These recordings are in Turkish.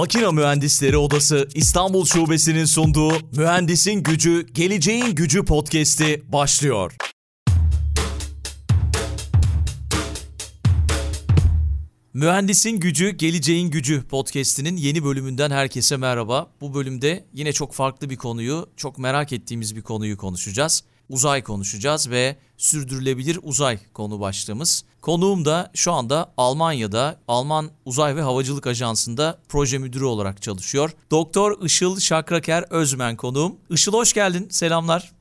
Makina Mühendisleri Odası İstanbul Şubesi'nin sunduğu Mühendisin Gücü, Geleceğin Gücü podcast'i başlıyor. Mühendisin Gücü, Geleceğin Gücü podcast'inin yeni bölümünden herkese merhaba. Bu bölümde yine çok farklı bir konuyu, çok merak ettiğimiz bir konuyu konuşacağız. Uzay konuşacağız ve sürdürülebilir uzay konu başlığımız. Konuğum da şu anda Almanya'da Alman Uzay ve Havacılık Ajansı'nda proje müdürü olarak çalışıyor. Doktor Işıl Şakraker Özmen konuğum. Işıl hoş geldin, selamlar.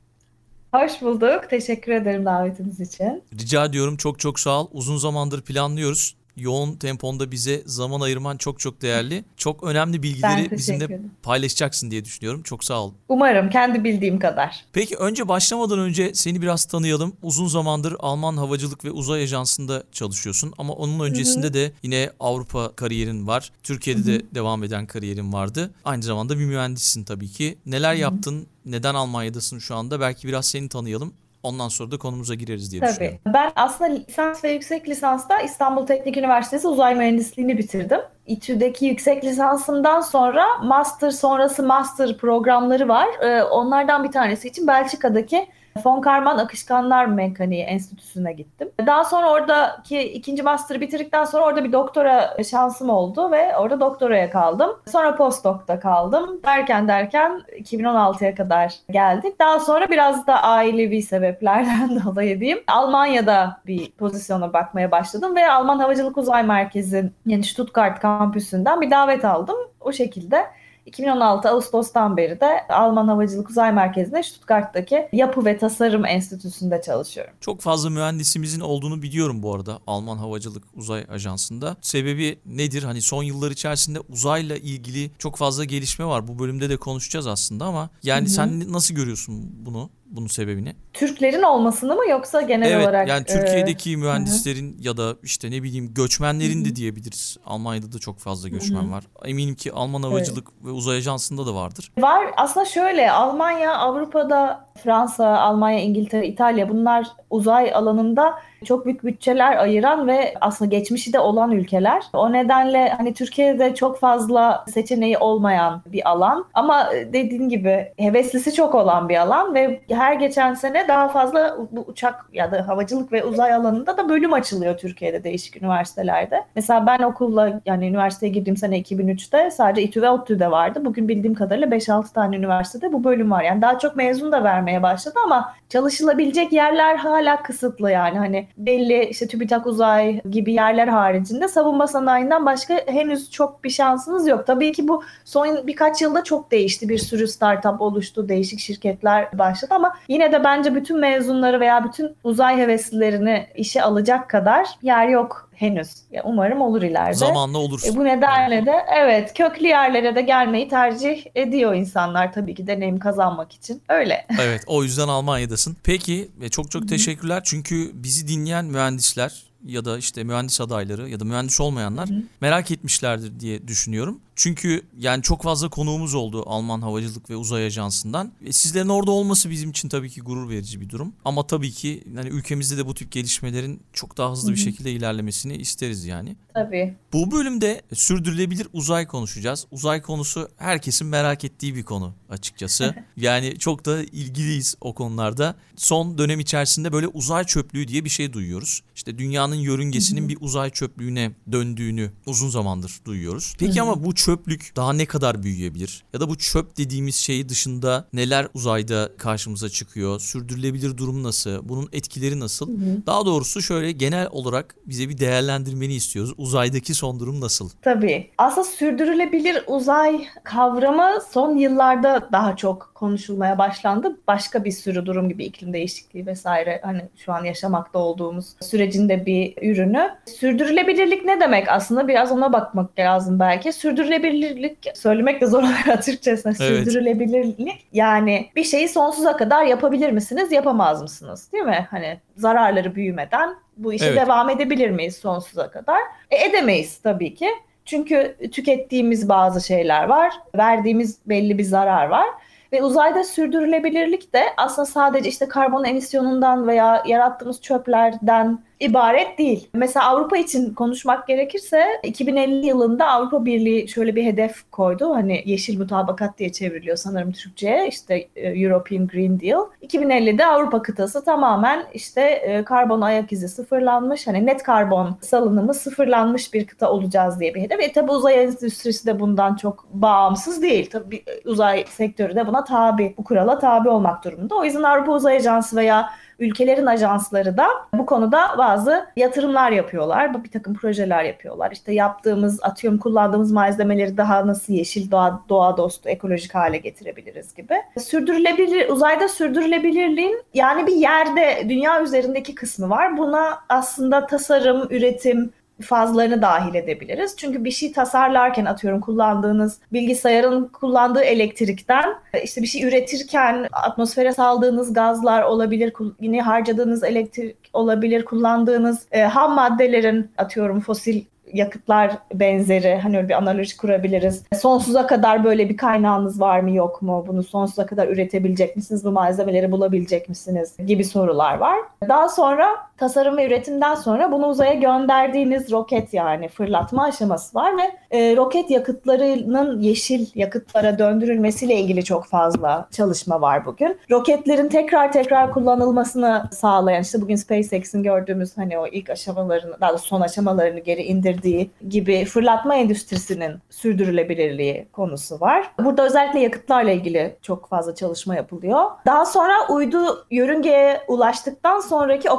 Hoş bulduk. Teşekkür ederim davetiniz için. Rica ediyorum çok çok sağ ol. Uzun zamandır planlıyoruz yoğun temponda bize zaman ayırman çok çok değerli. Çok önemli bilgileri bizimle paylaşacaksın diye düşünüyorum. Çok sağ ol. Umarım kendi bildiğim kadar. Peki önce başlamadan önce seni biraz tanıyalım. Uzun zamandır Alman Havacılık ve Uzay Ajansı'nda çalışıyorsun ama onun öncesinde Hı-hı. de yine Avrupa kariyerin var. Türkiye'de Hı-hı. de devam eden kariyerin vardı. Aynı zamanda bir mühendissin tabii ki. Neler Hı-hı. yaptın? Neden Almanya'dasın şu anda? Belki biraz seni tanıyalım. Ondan sonra da konumuza gireriz diye Tabii. düşünüyorum. Ben aslında lisans ve yüksek lisansta İstanbul Teknik Üniversitesi uzay mühendisliğini bitirdim. İTÜ'deki yüksek lisansımdan sonra master sonrası master programları var. Ee, onlardan bir tanesi için Belçika'daki Von Karman Akışkanlar Mekaniği Enstitüsü'ne gittim. Daha sonra oradaki ikinci master'ı bitirdikten sonra orada bir doktora şansım oldu ve orada doktoraya kaldım. Sonra postdoc'ta kaldım. Derken derken 2016'ya kadar geldik. Daha sonra biraz da ailevi sebeplerden dolayı diyeyim. Almanya'da bir pozisyona bakmaya başladım ve Alman Havacılık Uzay Merkezi'nin yani Stuttgart kampüsünden bir davet aldım. O şekilde 2016 Ağustos'tan beri de Alman Havacılık Uzay Merkezi'nde Stuttgart'taki Yapı ve Tasarım Enstitüsü'nde çalışıyorum. Çok fazla mühendisimizin olduğunu biliyorum bu arada Alman Havacılık Uzay Ajansı'nda. Sebebi nedir? Hani son yıllar içerisinde uzayla ilgili çok fazla gelişme var. Bu bölümde de konuşacağız aslında ama yani Hı-hı. sen nasıl görüyorsun bunu? Bunun sebebini? Türklerin olmasını mı yoksa genel evet, olarak? Evet yani Türkiye'deki e... mühendislerin Hı-hı. ya da işte ne bileyim göçmenlerin Hı-hı. de diyebiliriz. Almanya'da da çok fazla göçmen Hı-hı. var. Eminim ki Alman Havacılık evet. ve Uzay Ajansı'nda da vardır. Var aslında şöyle Almanya Avrupa'da Fransa, Almanya, İngiltere, İtalya bunlar uzay alanında çok büyük bütçeler ayıran ve aslında geçmişi de olan ülkeler. O nedenle hani Türkiye'de çok fazla seçeneği olmayan bir alan ama dediğin gibi heveslisi çok olan bir alan ve her geçen sene daha fazla bu uçak ya da havacılık ve uzay alanında da bölüm açılıyor Türkiye'de değişik üniversitelerde. Mesela ben okulla yani üniversiteye girdiğim sene 2003'te sadece İTÜ ve ODTÜ'de vardı. Bugün bildiğim kadarıyla 5-6 tane üniversitede bu bölüm var. Yani daha çok mezun da vermeye başladı ama çalışılabilecek yerler hala kısıtlı yani. Hani belli işte TÜBİTAK Uzay gibi yerler haricinde savunma sanayinden başka henüz çok bir şansınız yok. Tabii ki bu son birkaç yılda çok değişti. Bir sürü startup oluştu, değişik şirketler başladı ama yine de bence bütün mezunları veya bütün uzay heveslilerini işe alacak kadar yer yok henüz. Ya umarım olur ileride. Zamanla olur. E bu nedenle de evet köklü yerlere de gelmeyi tercih ediyor insanlar tabii ki deneyim kazanmak için. Öyle. Evet o yüzden Almanya'dasın. Peki çok çok teşekkürler. Çünkü bizi dinleyen mühendisler ya da işte mühendis adayları ya da mühendis olmayanlar Hı. merak etmişlerdir diye düşünüyorum. Çünkü yani çok fazla konuğumuz oldu Alman Havacılık ve Uzay Ajansı'ndan. E, sizlerin orada olması bizim için tabii ki gurur verici bir durum. Ama tabii ki yani ülkemizde de bu tip gelişmelerin çok daha hızlı Hı-hı. bir şekilde ilerlemesini isteriz yani. Tabii. Bu bölümde sürdürülebilir uzay konuşacağız. Uzay konusu herkesin merak ettiği bir konu açıkçası. yani çok da ilgiliyiz o konularda. Son dönem içerisinde böyle uzay çöplüğü diye bir şey duyuyoruz. İşte dünyanın yörüngesinin bir uzay çöplüğüne döndüğünü uzun zamandır duyuyoruz. Peki ama bu çöp çöplük daha ne kadar büyüyebilir? Ya da bu çöp dediğimiz şeyi dışında neler uzayda karşımıza çıkıyor? Sürdürülebilir durum nasıl? Bunun etkileri nasıl? Daha doğrusu şöyle genel olarak bize bir değerlendirmeni istiyoruz. Uzaydaki son durum nasıl? Tabii. Aslında sürdürülebilir uzay kavramı son yıllarda daha çok konuşulmaya başlandı. Başka bir sürü durum gibi iklim değişikliği vesaire hani şu an yaşamakta olduğumuz sürecinde bir ürünü. Sürdürülebilirlik ne demek aslında biraz ona bakmak lazım belki. Sürdürülebilirlik sürdürülebilirlik söylemek de zor oluyor Türkçesine. Evet. Sürdürülebilirlik yani bir şeyi sonsuza kadar yapabilir misiniz, yapamaz mısınız? Değil mi? Hani zararları büyümeden bu işe evet. devam edebilir miyiz sonsuza kadar? E, edemeyiz tabii ki. Çünkü tükettiğimiz bazı şeyler var, verdiğimiz belli bir zarar var. Ve uzayda sürdürülebilirlik de aslında sadece işte karbon emisyonundan veya yarattığımız çöplerden ibaret değil. Mesela Avrupa için konuşmak gerekirse 2050 yılında Avrupa Birliği şöyle bir hedef koydu. Hani yeşil mutabakat diye çevriliyor sanırım Türkçe'ye. İşte e, European Green Deal. 2050'de Avrupa kıtası tamamen işte e, karbon ayak izi sıfırlanmış. Hani net karbon salınımı sıfırlanmış bir kıta olacağız diye bir hedef. E tabi uzay endüstrisi de bundan çok bağımsız değil. Tabi uzay sektörü de buna tabi, bu kurala tabi olmak durumunda. O yüzden Avrupa Uzay Ajansı veya ülkelerin ajansları da bu konuda bazı yatırımlar yapıyorlar. Bir takım projeler yapıyorlar. İşte yaptığımız, atıyorum kullandığımız malzemeleri daha nasıl yeşil, doğa, doğa dostu, ekolojik hale getirebiliriz gibi. Sürdürülebilir, uzayda sürdürülebilirliğin yani bir yerde dünya üzerindeki kısmı var. Buna aslında tasarım, üretim, fazlarını dahil edebiliriz. Çünkü bir şey tasarlarken atıyorum kullandığınız bilgisayarın kullandığı elektrikten işte bir şey üretirken atmosfere saldığınız gazlar olabilir, yine harcadığınız elektrik olabilir, kullandığınız e, ham maddelerin atıyorum fosil yakıtlar benzeri hani öyle bir analoji kurabiliriz. Sonsuza kadar böyle bir kaynağınız var mı yok mu? Bunu sonsuza kadar üretebilecek misiniz? Bu malzemeleri bulabilecek misiniz? Gibi sorular var. Daha sonra tasarım ve üretimden sonra bunu uzaya gönderdiğiniz roket yani fırlatma aşaması var ve e, roket yakıtlarının yeşil yakıtlara döndürülmesiyle ilgili çok fazla çalışma var bugün. Roketlerin tekrar tekrar kullanılmasını sağlayan işte bugün SpaceX'in gördüğümüz hani o ilk aşamalarını daha da son aşamalarını geri indirdiği gibi fırlatma endüstrisinin sürdürülebilirliği konusu var. Burada özellikle yakıtlarla ilgili çok fazla çalışma yapılıyor. Daha sonra uydu yörüngeye ulaştıktan sonraki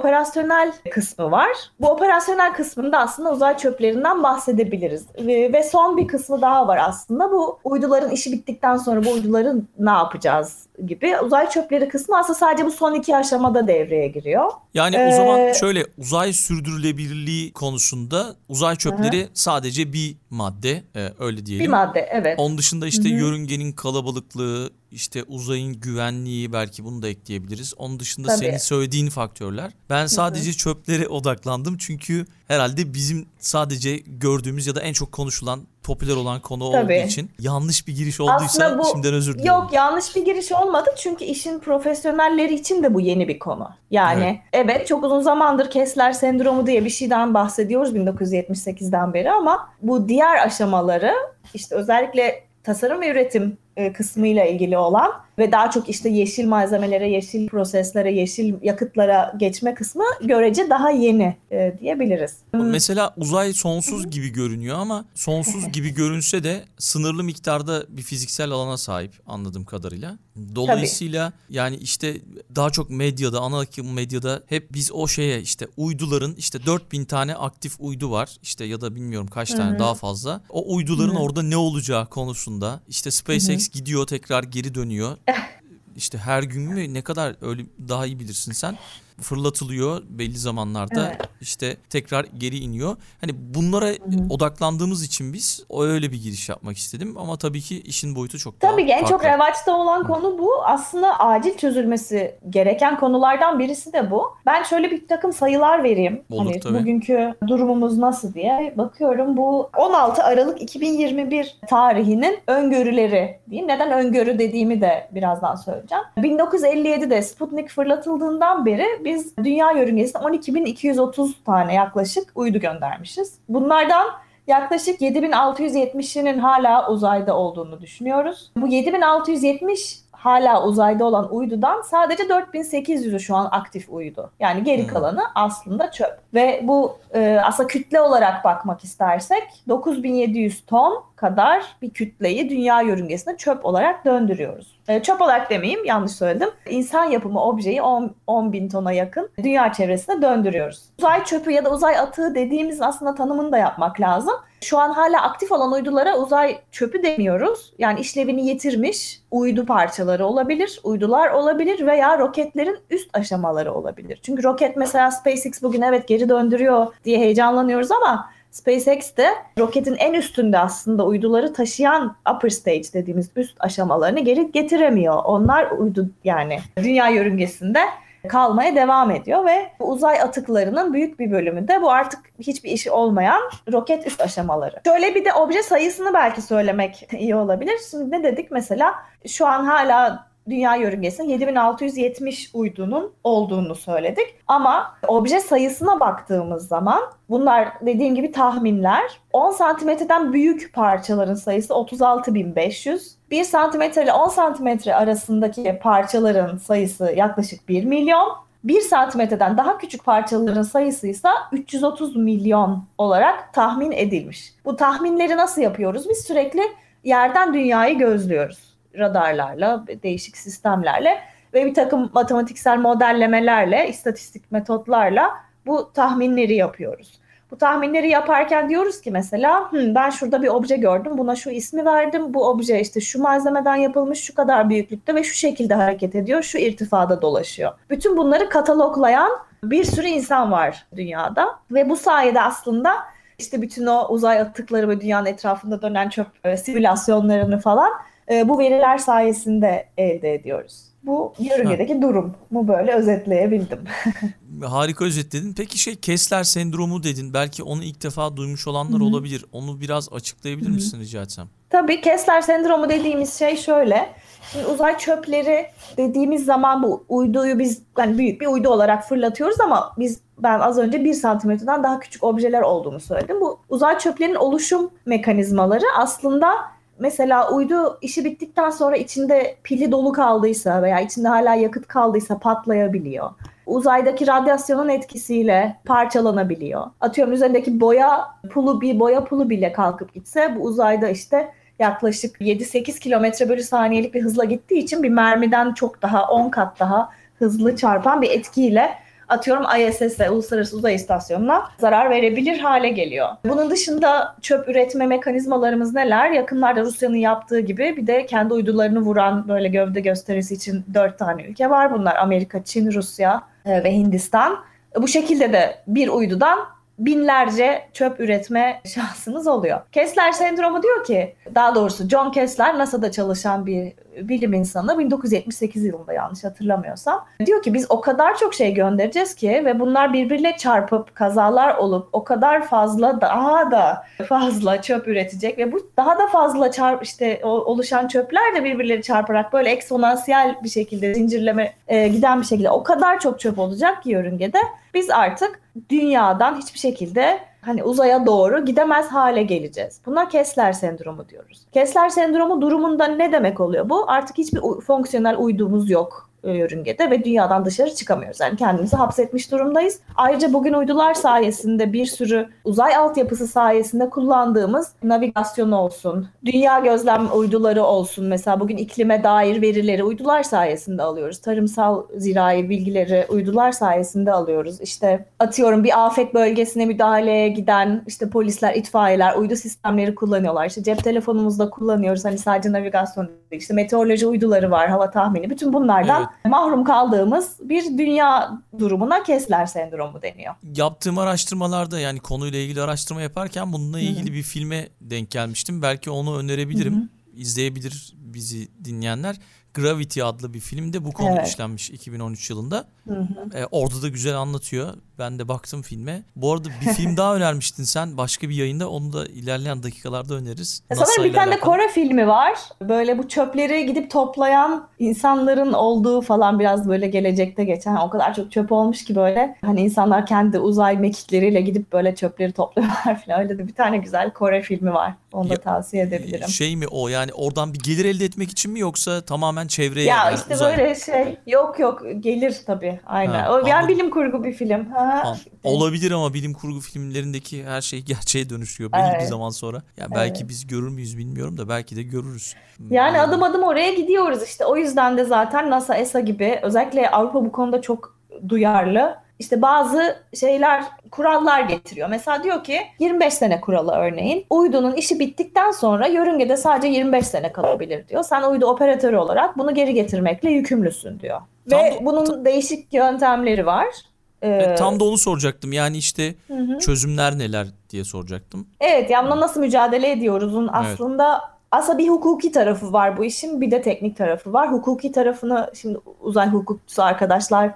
operasyonel kısmı var. Bu operasyonel kısmında aslında uzay çöplerinden bahsedebiliriz. Ve, ve son bir kısmı daha var aslında. Bu uyduların işi bittikten sonra bu uyduların ne yapacağız gibi. Uzay çöpleri kısmı aslında sadece bu son iki aşamada devreye giriyor. Yani ee, o zaman şöyle uzay sürdürülebilirliği konusunda uzay çöpleri hı. sadece bir madde e, öyle diyelim. Bir madde evet. Onun dışında işte Hı-hı. yörüngenin kalabalıklığı, işte uzayın güvenliği belki bunu da ekleyebiliriz. Onun dışında Tabii. senin söylediğin faktörler. Ben sadece Hı-hı. çöplere odaklandım çünkü herhalde bizim sadece gördüğümüz ya da en çok konuşulan popüler olan konu Tabii. olduğu için yanlış bir giriş olduysa bu, şimdiden özür dilerim. Yok yanlış bir giriş olmadı çünkü işin profesyonelleri için de bu yeni bir konu. Yani evet, evet çok uzun zamandır Kessler sendromu diye bir şeyden bahsediyoruz 1978'den beri ama bu diğer aşamaları işte özellikle tasarım ve üretim kısmıyla ilgili olan ve daha çok işte yeşil malzemelere, yeşil proseslere, yeşil yakıtlara geçme kısmı görece daha yeni e, diyebiliriz. Mesela uzay sonsuz gibi görünüyor ama sonsuz gibi görünse de sınırlı miktarda bir fiziksel alana sahip anladığım kadarıyla. Dolayısıyla Tabii. yani işte daha çok medyada, ana akım medyada hep biz o şeye işte uyduların işte 4000 tane aktif uydu var. işte ya da bilmiyorum kaç tane Hı-hı. daha fazla. O uyduların Hı-hı. orada ne olacağı konusunda işte SpaceX Hı-hı. Gidiyor tekrar geri dönüyor. işte her gün mü? Ne kadar öyle daha iyi bilirsin sen fırlatılıyor belli zamanlarda evet. işte tekrar geri iniyor. Hani bunlara Hı-hı. odaklandığımız için biz öyle bir giriş yapmak istedim ama tabii ki işin boyutu çok tabii daha en çok revaçta olan Hı. konu bu. Aslında acil çözülmesi gereken konulardan birisi de bu. Ben şöyle bir takım sayılar vereyim. Olur, hani tabii. bugünkü durumumuz nasıl diye bakıyorum. Bu 16 Aralık 2021 tarihinin öngörüleri diyeyim. Neden öngörü dediğimi de birazdan söyleyeceğim. 1957'de Sputnik fırlatıldığından beri biz dünya yörüngesine 12.230 tane yaklaşık uydu göndermişiz. Bunlardan yaklaşık 7670'inin hala uzayda olduğunu düşünüyoruz. Bu 7670 hala uzayda olan uydudan sadece 4800'ü şu an aktif uydu. Yani geri kalanı aslında çöp. Ve bu e, aslında kütle olarak bakmak istersek 9700 ton kadar bir kütleyi dünya yörüngesine çöp olarak döndürüyoruz. E, çöp olarak demeyeyim yanlış söyledim. İnsan yapımı objeyi 10, 10 bin tona yakın dünya çevresine döndürüyoruz. Uzay çöpü ya da uzay atığı dediğimiz aslında tanımını da yapmak lazım. Şu an hala aktif olan uydulara uzay çöpü demiyoruz. Yani işlevini yitirmiş uydu parçaları olabilir, uydular olabilir veya roketlerin üst aşamaları olabilir. Çünkü roket mesela SpaceX bugün evet geri döndürüyor diye heyecanlanıyoruz ama SpaceX de roketin en üstünde aslında uyduları taşıyan upper stage dediğimiz üst aşamalarını geri getiremiyor. Onlar uydu yani dünya yörüngesinde kalmaya devam ediyor ve uzay atıklarının büyük bir bölümü de bu artık hiçbir işi olmayan roket üst aşamaları. Şöyle bir de obje sayısını belki söylemek iyi olabilir. Şimdi ne dedik mesela şu an hala dünya yörüngesinde 7670 uydunun olduğunu söyledik. Ama obje sayısına baktığımız zaman bunlar dediğim gibi tahminler. 10 santimetreden büyük parçaların sayısı 36.500. 1 santimetre ile 10 santimetre arasındaki parçaların sayısı yaklaşık 1 milyon. 1 santimetreden daha küçük parçaların sayısı ise 330 milyon olarak tahmin edilmiş. Bu tahminleri nasıl yapıyoruz? Biz sürekli yerden dünyayı gözlüyoruz. Radarlarla, değişik sistemlerle ve bir takım matematiksel modellemelerle, istatistik metotlarla bu tahminleri yapıyoruz. Bu tahminleri yaparken diyoruz ki mesela ben şurada bir obje gördüm buna şu ismi verdim bu obje işte şu malzemeden yapılmış şu kadar büyüklükte ve şu şekilde hareket ediyor şu irtifada dolaşıyor. Bütün bunları kataloglayan bir sürü insan var dünyada ve bu sayede aslında işte bütün o uzay atıkları ve dünyanın etrafında dönen çöp e, simülasyonlarını falan e, bu veriler sayesinde elde ediyoruz. Bu yörüngedeki durum mu böyle özetleyebildim. Harika özetledin. Peki şey Kessler sendromu dedin. Belki onu ilk defa duymuş olanlar Hı-hı. olabilir. Onu biraz açıklayabilir Hı-hı. misin rica etsem? Tabii Kessler sendromu dediğimiz şey şöyle. Şimdi uzay çöpleri dediğimiz zaman bu uyduyu biz yani büyük bir uydu olarak fırlatıyoruz ama biz ben az önce bir santimetreden daha küçük objeler olduğunu söyledim. Bu uzay çöplerinin oluşum mekanizmaları aslında mesela uydu işi bittikten sonra içinde pili dolu kaldıysa veya içinde hala yakıt kaldıysa patlayabiliyor. Uzaydaki radyasyonun etkisiyle parçalanabiliyor. Atıyorum üzerindeki boya pulu bir boya pulu bile kalkıp gitse bu uzayda işte yaklaşık 7-8 kilometre bölü saniyelik bir hızla gittiği için bir mermiden çok daha 10 kat daha hızlı çarpan bir etkiyle atıyorum ISS'e, Uluslararası Uzay İstasyonu'na zarar verebilir hale geliyor. Bunun dışında çöp üretme mekanizmalarımız neler? Yakınlarda Rusya'nın yaptığı gibi bir de kendi uydularını vuran böyle gövde gösterisi için dört tane ülke var. Bunlar Amerika, Çin, Rusya e, ve Hindistan. Bu şekilde de bir uydudan binlerce çöp üretme şansınız oluyor. Kessler sendromu diyor ki, daha doğrusu John Kessler NASA'da çalışan bir bilim insanı 1978 yılında yanlış hatırlamıyorsam diyor ki biz o kadar çok şey göndereceğiz ki ve bunlar birbirine çarpıp kazalar olup o kadar fazla daha da fazla çöp üretecek ve bu daha da fazla çarp işte oluşan çöpler de birbirleri çarparak böyle eksponansiyel bir şekilde zincirleme e, giden bir şekilde o kadar çok çöp olacak ki yörüngede biz artık dünyadan hiçbir şekilde hani uzaya doğru gidemez hale geleceğiz. Buna Kessler sendromu diyoruz. Kessler sendromu durumunda ne demek oluyor bu? Artık hiçbir fonksiyonel uydumuz yok yörüngede ve dünyadan dışarı çıkamıyoruz. Yani kendimizi hapsetmiş durumdayız. Ayrıca bugün uydular sayesinde bir sürü uzay altyapısı sayesinde kullandığımız navigasyon olsun, dünya gözlem uyduları olsun. Mesela bugün iklime dair verileri uydular sayesinde alıyoruz. Tarımsal zirai bilgileri uydular sayesinde alıyoruz. İşte atıyorum bir afet bölgesine müdahaleye giden işte polisler, itfaiyeler uydu sistemleri kullanıyorlar. İşte cep telefonumuzda kullanıyoruz. Hani sadece navigasyon değil. İşte meteoroloji uyduları var, hava tahmini. Bütün bunlardan mahrum kaldığımız bir dünya durumuna Kessler sendromu deniyor. Yaptığım araştırmalarda yani konuyla ilgili araştırma yaparken bununla ilgili Hı-hı. bir filme denk gelmiştim. Belki onu önerebilirim. Hı-hı. İzleyebilir bizi dinleyenler. Gravity adlı bir filmde bu konu evet. işlenmiş 2013 yılında. Hı hı. E, orada da güzel anlatıyor. Ben de baktım filme. Bu arada bir film daha önermiştin sen başka bir yayında. Onu da ilerleyen dakikalarda öneririz. E, sanırım bir tane de Kore filmi var. Böyle bu çöpleri gidip toplayan insanların olduğu falan biraz böyle gelecekte geçen. O kadar çok çöp olmuş ki böyle. Hani insanlar kendi uzay mekikleriyle gidip böyle çöpleri topluyorlar falan. Öyle de bir tane güzel Kore filmi var. Onu da ya, tavsiye edebilirim. Şey mi o yani oradan bir gelir elde etmek için mi yoksa tamamen çevreye? Ya yani işte uzay... böyle şey yok yok gelir tabii aynen. Ha, o, yani bilim kurgu bir film. Ha, Olabilir ama bilim kurgu filmlerindeki her şey gerçeğe dönüşüyor belli evet. bir zaman sonra. Ya yani belki evet. biz görür müyüz bilmiyorum da belki de görürüz. Yani hmm. adım adım oraya gidiyoruz işte. O yüzden de zaten NASA, ESA gibi özellikle Avrupa bu konuda çok duyarlı işte bazı şeyler, kurallar getiriyor. Mesela diyor ki 25 sene kuralı örneğin. Uydunun işi bittikten sonra yörüngede sadece 25 sene kalabilir diyor. Sen uydu operatörü olarak bunu geri getirmekle yükümlüsün diyor. Tam Ve da, bunun tam, değişik yöntemleri var. Ee, tam da onu soracaktım. Yani işte hı hı. çözümler neler diye soracaktım. Evet, yani nasıl mücadele ediyoruzun aslında evet. aslında bir hukuki tarafı var bu işin, bir de teknik tarafı var. Hukuki tarafını şimdi uzay hukukçusu arkadaşlar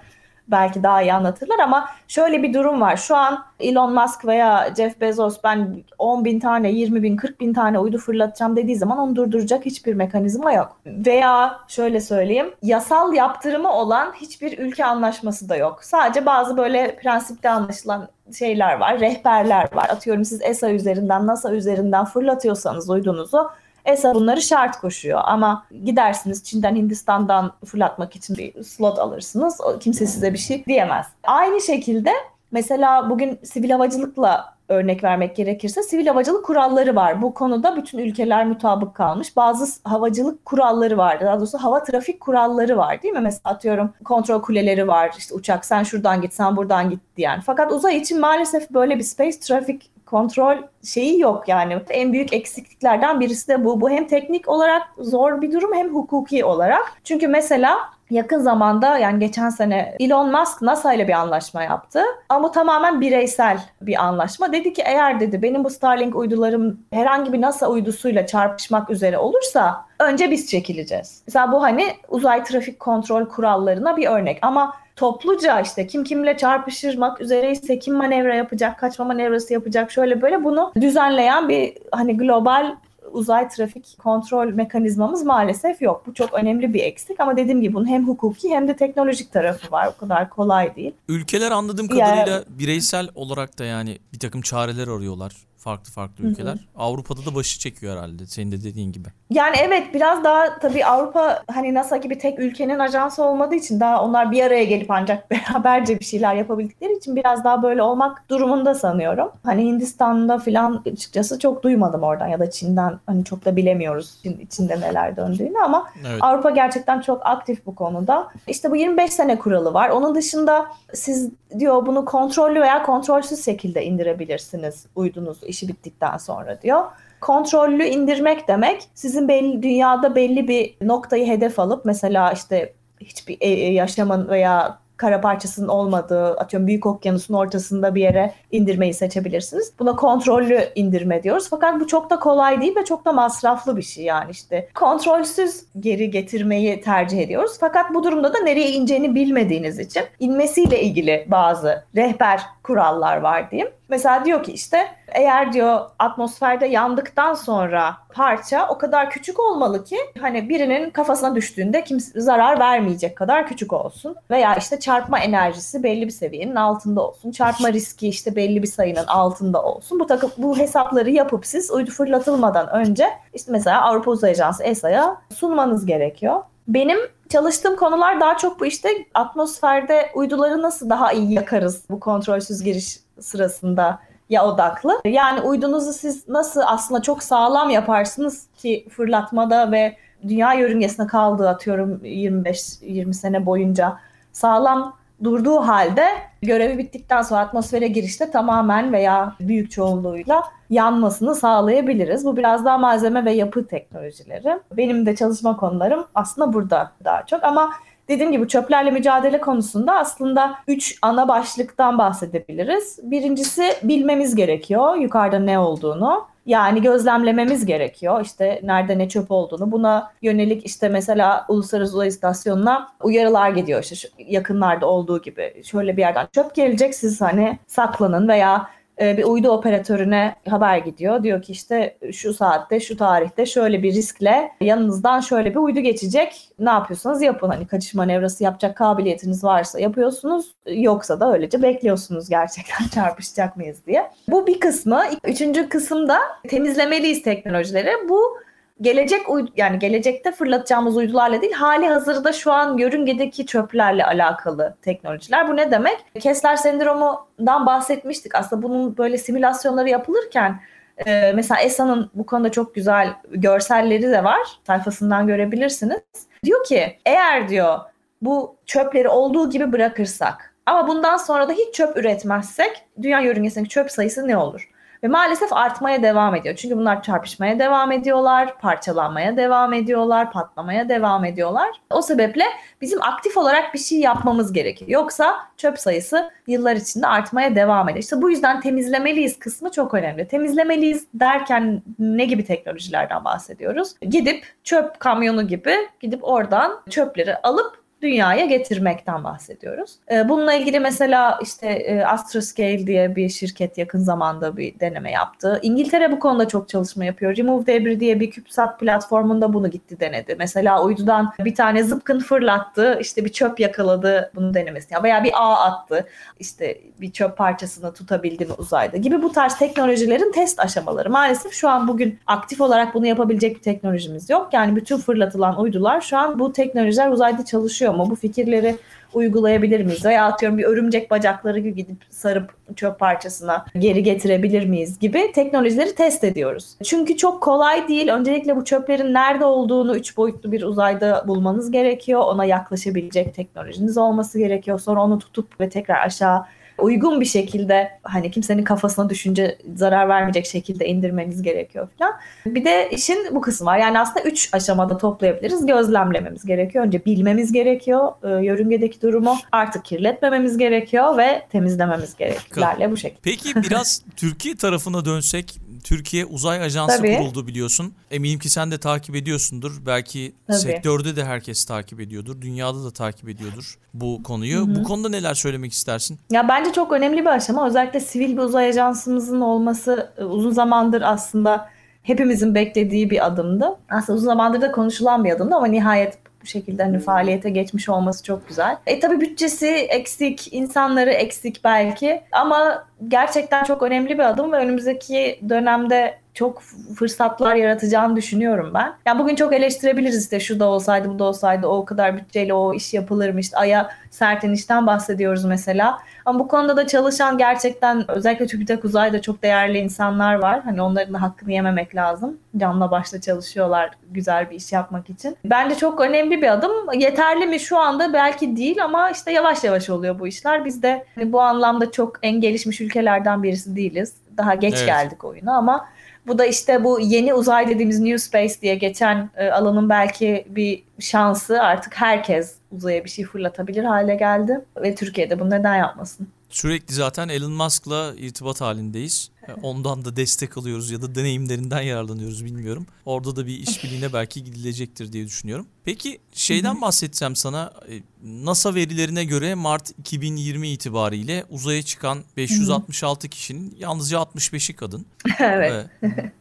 belki daha iyi anlatırlar ama şöyle bir durum var. Şu an Elon Musk veya Jeff Bezos ben 10 bin tane, 20 bin, 40 bin tane uydu fırlatacağım dediği zaman onu durduracak hiçbir mekanizma yok. Veya şöyle söyleyeyim yasal yaptırımı olan hiçbir ülke anlaşması da yok. Sadece bazı böyle prensipte anlaşılan şeyler var, rehberler var. Atıyorum siz ESA üzerinden, NASA üzerinden fırlatıyorsanız uydunuzu ESA bunları şart koşuyor ama gidersiniz Çin'den Hindistan'dan fırlatmak için bir slot alırsınız. Kimse size bir şey diyemez. Aynı şekilde mesela bugün sivil havacılıkla örnek vermek gerekirse sivil havacılık kuralları var. Bu konuda bütün ülkeler mutabık kalmış. Bazı havacılık kuralları var. Daha doğrusu hava trafik kuralları var değil mi? Mesela atıyorum kontrol kuleleri var. İşte uçak sen şuradan git sen buradan git diyen. Fakat uzay için maalesef böyle bir space traffic kontrol şeyi yok yani. En büyük eksikliklerden birisi de bu. Bu hem teknik olarak zor bir durum hem hukuki olarak. Çünkü mesela yakın zamanda yani geçen sene Elon Musk NASA ile bir anlaşma yaptı. Ama tamamen bireysel bir anlaşma. Dedi ki eğer dedi benim bu Starlink uydularım herhangi bir NASA uydusuyla çarpışmak üzere olursa önce biz çekileceğiz. Mesela bu hani uzay trafik kontrol kurallarına bir örnek ama topluca işte kim kimle çarpışırmak üzereyse kim manevra yapacak, kaçma manevrası yapacak şöyle böyle bunu düzenleyen bir hani global uzay trafik kontrol mekanizmamız maalesef yok. Bu çok önemli bir eksik ama dediğim gibi bunun hem hukuki hem de teknolojik tarafı var. O kadar kolay değil. Ülkeler anladığım kadarıyla yani, bireysel olarak da yani bir takım çareler arıyorlar farklı farklı ülkeler. Hı hı. Avrupa'da da başı çekiyor herhalde senin de dediğin gibi. Yani evet biraz daha tabii Avrupa hani NASA gibi tek ülkenin ajansı olmadığı için daha onlar bir araya gelip ancak beraberce bir şeyler yapabildikleri için biraz daha böyle olmak durumunda sanıyorum. Hani Hindistan'da filan açıkçası çok duymadım oradan ya da Çin'den hani çok da bilemiyoruz Çin içinde neler döndüğünü ama evet. Avrupa gerçekten çok aktif bu konuda. İşte bu 25 sene kuralı var. Onun dışında siz diyor bunu kontrollü veya kontrolsüz şekilde indirebilirsiniz uydunuzu işi bittikten sonra diyor. Kontrollü indirmek demek sizin belli dünyada belli bir noktayı hedef alıp mesela işte hiçbir e, e, yaşamın veya kara parçasının olmadığı, atıyorum büyük okyanusun ortasında bir yere indirmeyi seçebilirsiniz. Buna kontrollü indirme diyoruz. Fakat bu çok da kolay değil ve çok da masraflı bir şey yani işte. Kontrolsüz geri getirmeyi tercih ediyoruz. Fakat bu durumda da nereye ineceğini bilmediğiniz için inmesiyle ilgili bazı rehber kurallar var diyeyim. Mesela diyor ki işte eğer diyor atmosferde yandıktan sonra parça o kadar küçük olmalı ki hani birinin kafasına düştüğünde kimse zarar vermeyecek kadar küçük olsun. Veya işte çarpma enerjisi belli bir seviyenin altında olsun. Çarpma riski işte belli bir sayının altında olsun. Bu takım bu hesapları yapıp siz uydu fırlatılmadan önce işte mesela Avrupa Uzay Ajansı ESA'ya sunmanız gerekiyor. Benim çalıştığım konular daha çok bu işte atmosferde uyduları nasıl daha iyi yakarız bu kontrolsüz giriş sırasında ya odaklı. Yani uydunuzu siz nasıl aslında çok sağlam yaparsınız ki fırlatmada ve dünya yörüngesine kaldığı atıyorum 25-20 sene boyunca sağlam durduğu halde görevi bittikten sonra atmosfere girişte tamamen veya büyük çoğunluğuyla yanmasını sağlayabiliriz. Bu biraz daha malzeme ve yapı teknolojileri. Benim de çalışma konularım aslında burada daha çok ama Dediğim gibi çöplerle mücadele konusunda aslında üç ana başlıktan bahsedebiliriz. Birincisi bilmemiz gerekiyor yukarıda ne olduğunu. Yani gözlemlememiz gerekiyor işte nerede ne çöp olduğunu. Buna yönelik işte mesela Uluslararası Uzay İstasyonu'na uyarılar gidiyor işte yakınlarda olduğu gibi. Şöyle bir yerden çöp gelecek siz hani saklanın veya e, bir uydu operatörüne haber gidiyor. Diyor ki işte şu saatte şu tarihte şöyle bir riskle yanınızdan şöyle bir uydu geçecek. Ne yapıyorsanız yapın. Hani kaçış manevrası yapacak kabiliyetiniz varsa yapıyorsunuz. Yoksa da öylece bekliyorsunuz gerçekten çarpışacak mıyız diye. Bu bir kısmı. Üçüncü kısımda temizlemeliyiz teknolojileri. Bu gelecek uydu, yani gelecekte fırlatacağımız uydularla değil hali hazırda şu an yörüngedeki çöplerle alakalı teknolojiler. Bu ne demek? Kessler sendromundan bahsetmiştik. Aslında bunun böyle simülasyonları yapılırken e, mesela ESA'nın bu konuda çok güzel görselleri de var. Sayfasından görebilirsiniz. Diyor ki eğer diyor bu çöpleri olduğu gibi bırakırsak ama bundan sonra da hiç çöp üretmezsek dünya yörüngesindeki çöp sayısı ne olur? Ve maalesef artmaya devam ediyor. Çünkü bunlar çarpışmaya devam ediyorlar, parçalanmaya devam ediyorlar, patlamaya devam ediyorlar. O sebeple bizim aktif olarak bir şey yapmamız gerekiyor. Yoksa çöp sayısı yıllar içinde artmaya devam ediyor. İşte bu yüzden temizlemeliyiz kısmı çok önemli. Temizlemeliyiz derken ne gibi teknolojilerden bahsediyoruz? Gidip çöp kamyonu gibi gidip oradan çöpleri alıp dünyaya getirmekten bahsediyoruz. Ee, bununla ilgili mesela işte e, Astroscale diye bir şirket yakın zamanda bir deneme yaptı. İngiltere bu konuda çok çalışma yapıyor. Remove Debris diye bir CubeSat platformunda bunu gitti denedi. Mesela uydudan bir tane zıpkın fırlattı, işte bir çöp yakaladı bunu denemesi. Veya bir ağ attı, işte bir çöp parçasını tutabildi mi uzayda gibi bu tarz teknolojilerin test aşamaları. Maalesef şu an bugün aktif olarak bunu yapabilecek bir teknolojimiz yok. Yani bütün fırlatılan uydular şu an bu teknolojiler uzayda çalışıyor mu? Bu fikirleri uygulayabilir miyiz? Veya atıyorum bir örümcek bacakları gidip sarıp çöp parçasına geri getirebilir miyiz gibi teknolojileri test ediyoruz. Çünkü çok kolay değil. Öncelikle bu çöplerin nerede olduğunu üç boyutlu bir uzayda bulmanız gerekiyor. Ona yaklaşabilecek teknolojiniz olması gerekiyor. Sonra onu tutup ve tekrar aşağı uygun bir şekilde hani kimsenin kafasına düşünce zarar vermeyecek şekilde indirmeniz gerekiyor falan. Bir de işin bu kısmı var. Yani aslında üç aşamada toplayabiliriz. Gözlemlememiz gerekiyor. Önce bilmemiz gerekiyor e, yörüngedeki durumu. Artık kirletmememiz gerekiyor ve temizlememiz gerekiyor. bu şekilde. Peki biraz Türkiye tarafına dönsek Türkiye Uzay Ajansı Tabii. kuruldu biliyorsun. Eminim ki sen de takip ediyorsundur. Belki Tabii. sektörde de herkes takip ediyordur. Dünyada da takip ediyordur bu konuyu. Hı-hı. Bu konuda neler söylemek istersin? Ya bence çok önemli bir aşama. Özellikle sivil bir uzay ajansımızın olması e, uzun zamandır aslında hepimizin beklediği bir adımdı. Aslında uzun zamandır da konuşulan bir adımdı ama nihayet bu şekilde hani faaliyete geçmiş olması çok güzel. E tabii bütçesi eksik, insanları eksik belki ama gerçekten çok önemli bir adım ve önümüzdeki dönemde çok fırsatlar yaratacağını düşünüyorum ben. Yani bugün çok eleştirebiliriz işte şu da olsaydı bu da olsaydı o kadar bütçeyle o iş yapılırmış. Aya serten işten bahsediyoruz mesela. Ama bu konuda da çalışan gerçekten özellikle TÜBİTAK Uzay'da çok değerli insanlar var. Hani onların da hakkını yememek lazım. Canla başla çalışıyorlar güzel bir iş yapmak için. Bence çok önemli bir adım. Yeterli mi şu anda belki değil ama işte yavaş yavaş oluyor bu işler. Biz de hani bu anlamda çok en gelişmiş ülkelerden birisi değiliz. Daha geç evet. geldik oyuna ama bu da işte bu yeni uzay dediğimiz New Space diye geçen e, alanın belki bir şansı artık herkes uzaya bir şey fırlatabilir hale geldi. Ve Türkiye'de bunu neden yapmasın? Sürekli zaten Elon Musk'la irtibat halindeyiz. Ondan da destek alıyoruz ya da deneyimlerinden yararlanıyoruz bilmiyorum. Orada da bir işbirliğine belki gidilecektir diye düşünüyorum. Peki şeyden bahsedeceğim sana. E, NASA verilerine göre Mart 2020 itibariyle uzaya çıkan 566 kişinin yalnızca 65'i kadın. evet.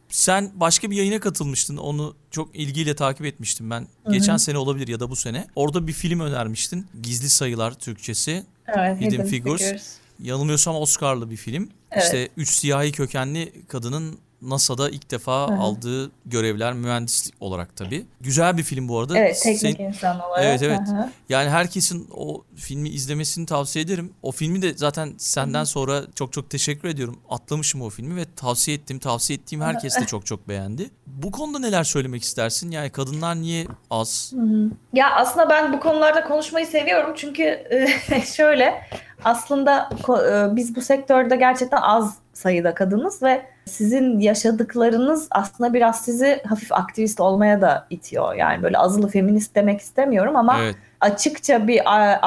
Sen başka bir yayına katılmıştın. Onu çok ilgiyle takip etmiştim ben. Geçen sene olabilir ya da bu sene. Orada bir film önermiştin. Gizli Sayılar Türkçesi. Evet, Hidden, Hidden Figures. Figures. Yanılmıyorsam Oscar'lı bir film. Evet. İşte üç siyahi kökenli kadının NASA'da ilk defa Hı-hı. aldığı görevler mühendislik olarak tabii. Güzel bir film bu arada. Evet teknik Sen... insan olarak. Evet evet. Hı-hı. Yani herkesin o filmi izlemesini tavsiye ederim. O filmi de zaten senden Hı-hı. sonra çok çok teşekkür ediyorum. Atlamışım o filmi ve tavsiye ettim. Tavsiye ettiğim herkes de çok çok beğendi. Bu konuda neler söylemek istersin? Yani kadınlar niye az? Hı-hı. Ya aslında ben bu konularda konuşmayı seviyorum. Çünkü şöyle aslında e, biz bu sektörde gerçekten az sayıda kadınız ve sizin yaşadıklarınız aslında biraz sizi hafif aktivist olmaya da itiyor. Yani böyle azılı feminist demek istemiyorum ama evet. açıkça bir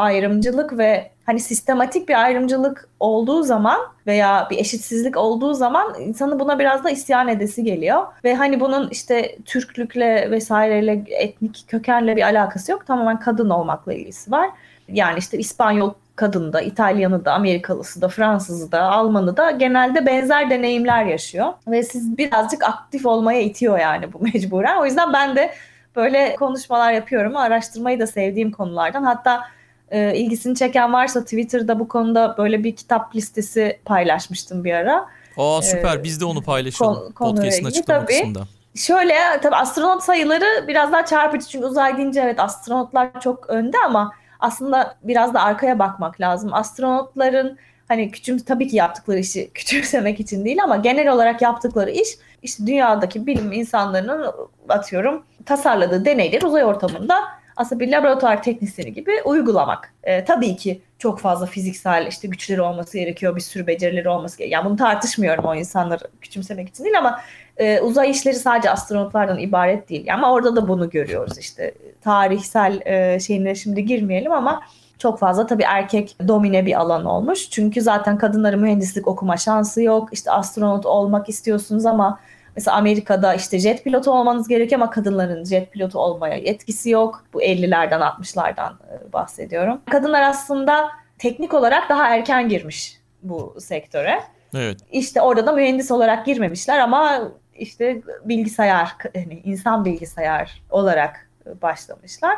ayrımcılık ve hani sistematik bir ayrımcılık olduğu zaman veya bir eşitsizlik olduğu zaman insanı buna biraz da isyan edesi geliyor. Ve hani bunun işte Türklükle vesaireyle etnik kökenle bir alakası yok. Tamamen kadın olmakla ilgisi var. Yani işte İspanyol kadın da, İtalyanı da, Amerikalısı da, Fransızı da, Almanı da genelde benzer deneyimler yaşıyor. Ve siz birazcık aktif olmaya itiyor yani bu mecburen. O yüzden ben de böyle konuşmalar yapıyorum. Araştırmayı da sevdiğim konulardan. Hatta e, ilgisini çeken varsa Twitter'da bu konuda böyle bir kitap listesi paylaşmıştım bir ara. Aa süper. Ee, Biz de onu paylaşalım. Kon, Podcast'ın açıklama tabii. kısmında. Şöyle tabii astronot sayıları biraz daha çarpıcı çünkü uzay deyince evet astronotlar çok önde ama aslında biraz da arkaya bakmak lazım. Astronotların hani küçüm tabii ki yaptıkları işi küçümsemek için değil ama genel olarak yaptıkları iş işte dünyadaki bilim insanlarının atıyorum tasarladığı deneyleri uzay ortamında aslında bir laboratuvar teknisyeni gibi uygulamak. E, tabii ki çok fazla fiziksel işte güçleri olması gerekiyor, bir sürü becerileri olması gerekiyor. Yani bunu tartışmıyorum o insanları küçümsemek için değil ama e, uzay işleri sadece astronotlardan ibaret değil. Ama orada da bunu görüyoruz işte. Tarihsel e, şeyine şimdi girmeyelim ama çok fazla tabii erkek domine bir alan olmuş. Çünkü zaten kadınların mühendislik okuma şansı yok. İşte astronot olmak istiyorsunuz ama Mesela Amerika'da işte jet pilotu olmanız gerekiyor ama kadınların jet pilotu olmaya yetkisi yok. Bu 50'lerden 60'lardan e, bahsediyorum. Kadınlar aslında teknik olarak daha erken girmiş bu sektöre. Evet. İşte orada da mühendis olarak girmemişler ama işte bilgisayar, hani insan bilgisayar olarak başlamışlar.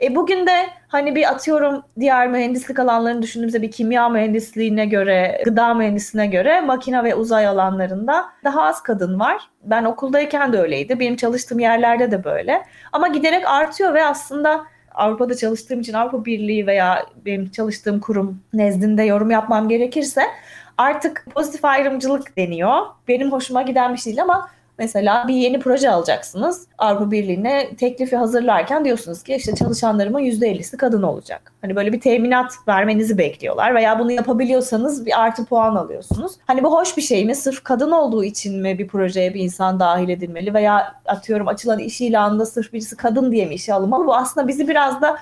E bugün de hani bir atıyorum diğer mühendislik alanlarını düşündüğümüzde bir kimya mühendisliğine göre, gıda mühendisliğine göre makine ve uzay alanlarında daha az kadın var. Ben okuldayken de öyleydi. Benim çalıştığım yerlerde de böyle. Ama giderek artıyor ve aslında Avrupa'da çalıştığım için Avrupa Birliği veya benim çalıştığım kurum nezdinde yorum yapmam gerekirse artık pozitif ayrımcılık deniyor. Benim hoşuma giden bir şey değil ama Mesela bir yeni proje alacaksınız. Avrupa Birliği'ne teklifi hazırlarken diyorsunuz ki işte çalışanlarımın %50'si kadın olacak. Hani böyle bir teminat vermenizi bekliyorlar veya bunu yapabiliyorsanız bir artı puan alıyorsunuz. Hani bu hoş bir şey mi? Sırf kadın olduğu için mi bir projeye bir insan dahil edilmeli veya atıyorum açılan iş ilanında sırf birisi kadın diye mi işe alınmalı? Bu aslında bizi biraz da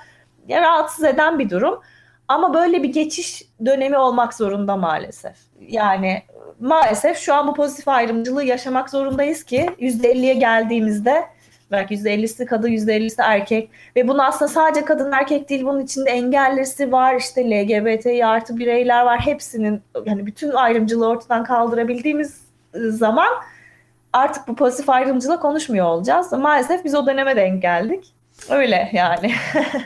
rahatsız eden bir durum. Ama böyle bir geçiş dönemi olmak zorunda maalesef. Yani maalesef şu an bu pozitif ayrımcılığı yaşamak zorundayız ki %50'ye geldiğimizde belki %50'si kadın %50'si erkek ve bunu aslında sadece kadın erkek değil bunun içinde engellisi var işte LGBTİ artı bireyler var hepsinin yani bütün ayrımcılığı ortadan kaldırabildiğimiz zaman artık bu pozitif ayrımcılığı konuşmuyor olacağız. Maalesef biz o döneme denk geldik. Öyle yani.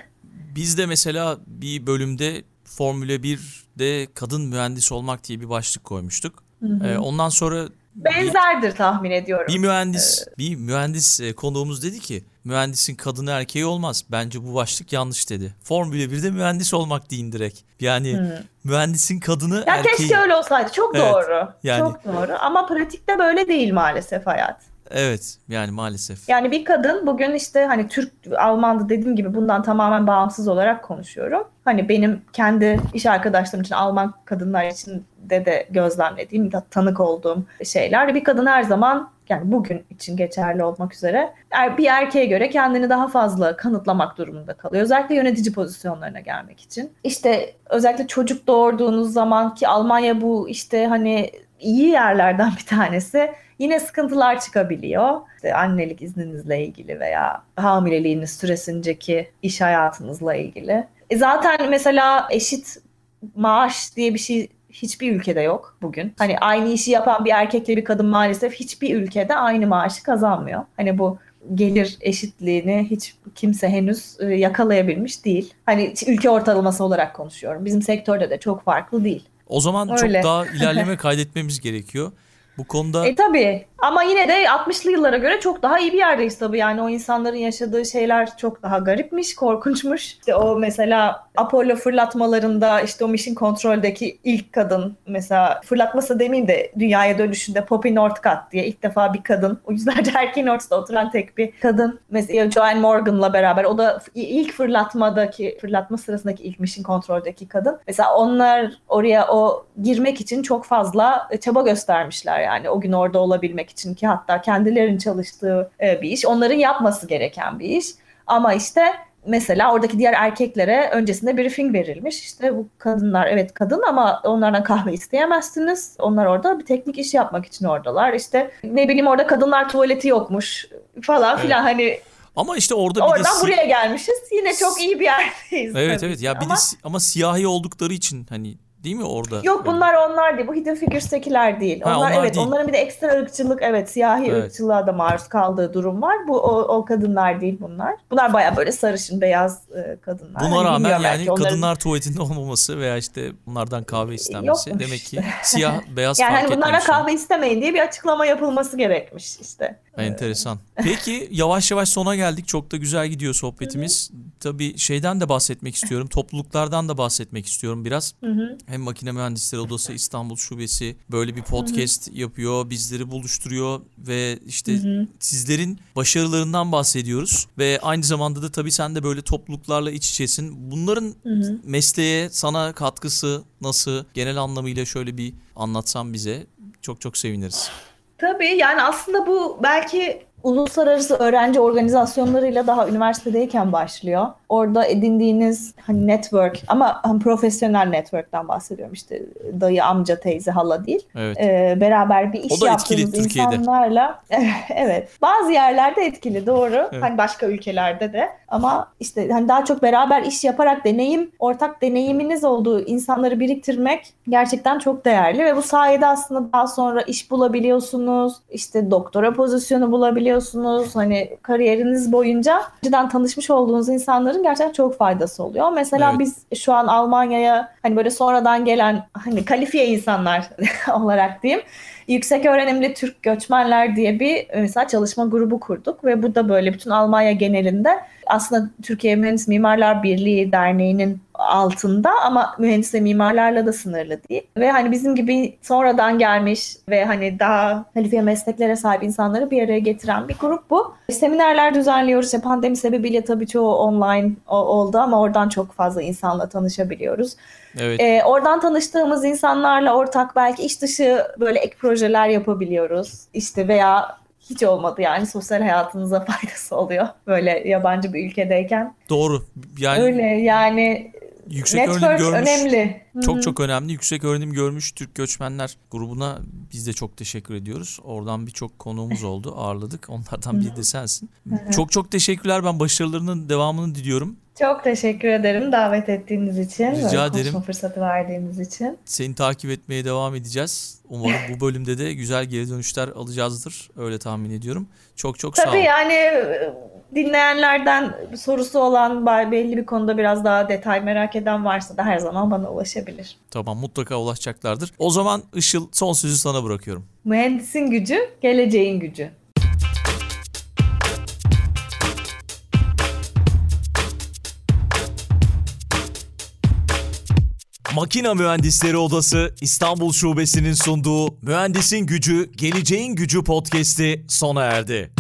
biz de mesela bir bölümde Formüle 1'de kadın mühendis olmak diye bir başlık koymuştuk. Hı hı. Ee, ondan sonra benzerdir tahmin ediyorum. Bir mühendis, ee, bir mühendis e, konuğumuz dedi ki mühendisin kadını erkeği olmaz. Bence bu başlık yanlış dedi. Formula 1'de mühendis olmak deyin direkt. Yani hmm. mühendisin kadını ya erkeği. Keşke öyle olsaydı. Çok evet, doğru. Yani... Çok doğru. Ama pratikte böyle değil maalesef hayat. Evet yani maalesef. Yani bir kadın bugün işte hani Türk Alman'da dediğim gibi bundan tamamen bağımsız olarak konuşuyorum. Hani benim kendi iş arkadaşlarım için Alman kadınlar için de de gözlemlediğim, tanık olduğum şeyler. Bir kadın her zaman yani bugün için geçerli olmak üzere er, bir erkeğe göre kendini daha fazla kanıtlamak durumunda kalıyor. Özellikle yönetici pozisyonlarına gelmek için. İşte özellikle çocuk doğurduğunuz zaman ki Almanya bu işte hani iyi yerlerden bir tanesi yine sıkıntılar çıkabiliyor. İşte annelik izninizle ilgili veya hamileliğiniz süresindeki iş hayatınızla ilgili. E zaten mesela eşit maaş diye bir şey hiçbir ülkede yok bugün. Hani aynı işi yapan bir erkekle bir kadın maalesef hiçbir ülkede aynı maaşı kazanmıyor. Hani bu gelir eşitliğini hiç kimse henüz e, yakalayabilmiş değil. Hani ülke ortalaması olarak konuşuyorum. Bizim sektörde de çok farklı değil. O zaman Öyle. çok daha ilerleme kaydetmemiz gerekiyor. Bu konuda... E tabii ama yine de 60'lı yıllara göre çok daha iyi bir yerdeyiz tabii. Yani o insanların yaşadığı şeyler çok daha garipmiş, korkunçmuş. İşte o mesela Apollo fırlatmalarında işte o Mission Control'deki ilk kadın mesela fırlatması demeyeyim de dünyaya dönüşünde Poppy Northcutt diye ilk defa bir kadın. O yüzlerce erkeğin ortasında oturan tek bir kadın. Mesela Joanne Morgan'la beraber o da ilk fırlatmadaki fırlatma sırasındaki ilk Mission Control'deki kadın. Mesela onlar oraya o girmek için çok fazla çaba göstermişler yani o gün orada olabilmek için ki hatta kendilerinin çalıştığı e, bir iş. Onların yapması gereken bir iş. Ama işte mesela oradaki diğer erkeklere öncesinde briefing verilmiş. İşte bu kadınlar evet kadın ama onlardan kahve isteyemezsiniz. Onlar orada bir teknik iş yapmak için oradalar. İşte ne bileyim orada kadınlar tuvaleti yokmuş falan evet. filan hani ama işte orada bir Oradan de buraya gelmişiz. Yine çok iyi bir yerdeyiz. Evet evet ya bir ama... de ama siyahi oldukları için hani Değil mi orada? Yok bunlar onlar değil. Bu Hidden Figures'tekiler değil. Ha, onlar, onlar evet değil. onların bir de ekstra ırkçılık evet siyahi evet. ırkçılığa da maruz kaldığı durum var. Bu o, o kadınlar değil bunlar. Bunlar baya böyle sarışın beyaz e, kadınlar. Buna hani rağmen yani belki, onların... kadınlar tuvaletinde olmaması veya işte bunlardan kahve istenmesi Yokmuş demek ki siyah beyaz yani fark hani bunlara kahve istemeyin diye bir açıklama yapılması gerekmiş işte. Enteresan. Peki yavaş yavaş sona geldik. Çok da güzel gidiyor sohbetimiz. Hı-hı. Tabii şeyden de bahsetmek istiyorum. Topluluklardan da bahsetmek istiyorum biraz. Hı-hı. Hem Makine Mühendisleri Odası İstanbul Şubesi böyle bir podcast Hı-hı. yapıyor. Bizleri buluşturuyor ve işte Hı-hı. sizlerin başarılarından bahsediyoruz. Ve aynı zamanda da tabii sen de böyle topluluklarla iç içesin. Bunların Hı-hı. mesleğe sana katkısı nasıl? Genel anlamıyla şöyle bir anlatsan bize çok çok seviniriz. Tabii yani aslında bu belki uluslararası öğrenci organizasyonlarıyla daha üniversitedeyken başlıyor. Orada edindiğiniz hani network ama hani profesyonel network'ten bahsediyorum işte dayı, amca, teyze, hala değil. Evet. Ee, beraber bir iş yaptığınız insanlarla evet bazı yerlerde etkili doğru Evet. hani başka ülkelerde de ama işte hani daha çok beraber iş yaparak deneyim ortak deneyiminiz olduğu insanları biriktirmek gerçekten çok değerli ve bu sayede aslında daha sonra iş bulabiliyorsunuz işte doktora pozisyonu bulabiliyorsunuz hani kariyeriniz boyunca önceden tanışmış olduğunuz insanların gerçekten çok faydası oluyor mesela Evet. biz şu an Almanya'ya hani böyle sonradan gelen hani kalifiye insanlar olarak diyeyim yüksek öğrenimli Türk göçmenler diye bir mesela çalışma grubu kurduk ve bu da böyle bütün Almanya genelinde aslında Türkiye Mühendis Mimarlar Birliği Derneği'nin altında ama mühendis ve mimarlarla da sınırlı değil. Ve hani bizim gibi sonradan gelmiş ve hani daha kalifiye mesleklere sahip insanları bir araya getiren bir grup bu. Seminerler düzenliyoruz. İşte pandemi sebebiyle tabii çoğu online oldu ama oradan çok fazla insanla tanışabiliyoruz. Evet. Ee, oradan tanıştığımız insanlarla ortak belki iş dışı böyle ek projeler yapabiliyoruz. İşte veya hiç olmadı yani sosyal hayatınıza faydası oluyor böyle yabancı bir ülkedeyken. Doğru. Yani Öyle yani yüksek öğrenim network görmüş. önemli. Çok çok önemli. Yüksek öğrenim görmüş Türk göçmenler grubuna biz de çok teşekkür ediyoruz. Oradan birçok konuğumuz oldu. Ağırladık. Onlardan biri de sensin. Çok çok teşekkürler. Ben başarılarının devamını diliyorum. Çok teşekkür ederim davet ettiğiniz için. Rica ederim. Konuşma fırsatı verdiğiniz için. Seni takip etmeye devam edeceğiz. Umarım bu bölümde de güzel geri dönüşler alacağızdır. Öyle tahmin ediyorum. Çok çok sağ ol. Tabii yani dinleyenlerden sorusu olan belli bir konuda biraz daha detay merak eden varsa da her zaman bana ulaşabilir. Tamam mutlaka ulaşacaklardır. O zaman Işıl son sözü sana bırakıyorum. Mühendisin gücü, geleceğin gücü. Makina Mühendisleri Odası İstanbul Şubesi'nin sunduğu Mühendisin Gücü, Geleceğin Gücü podcast'i sona erdi.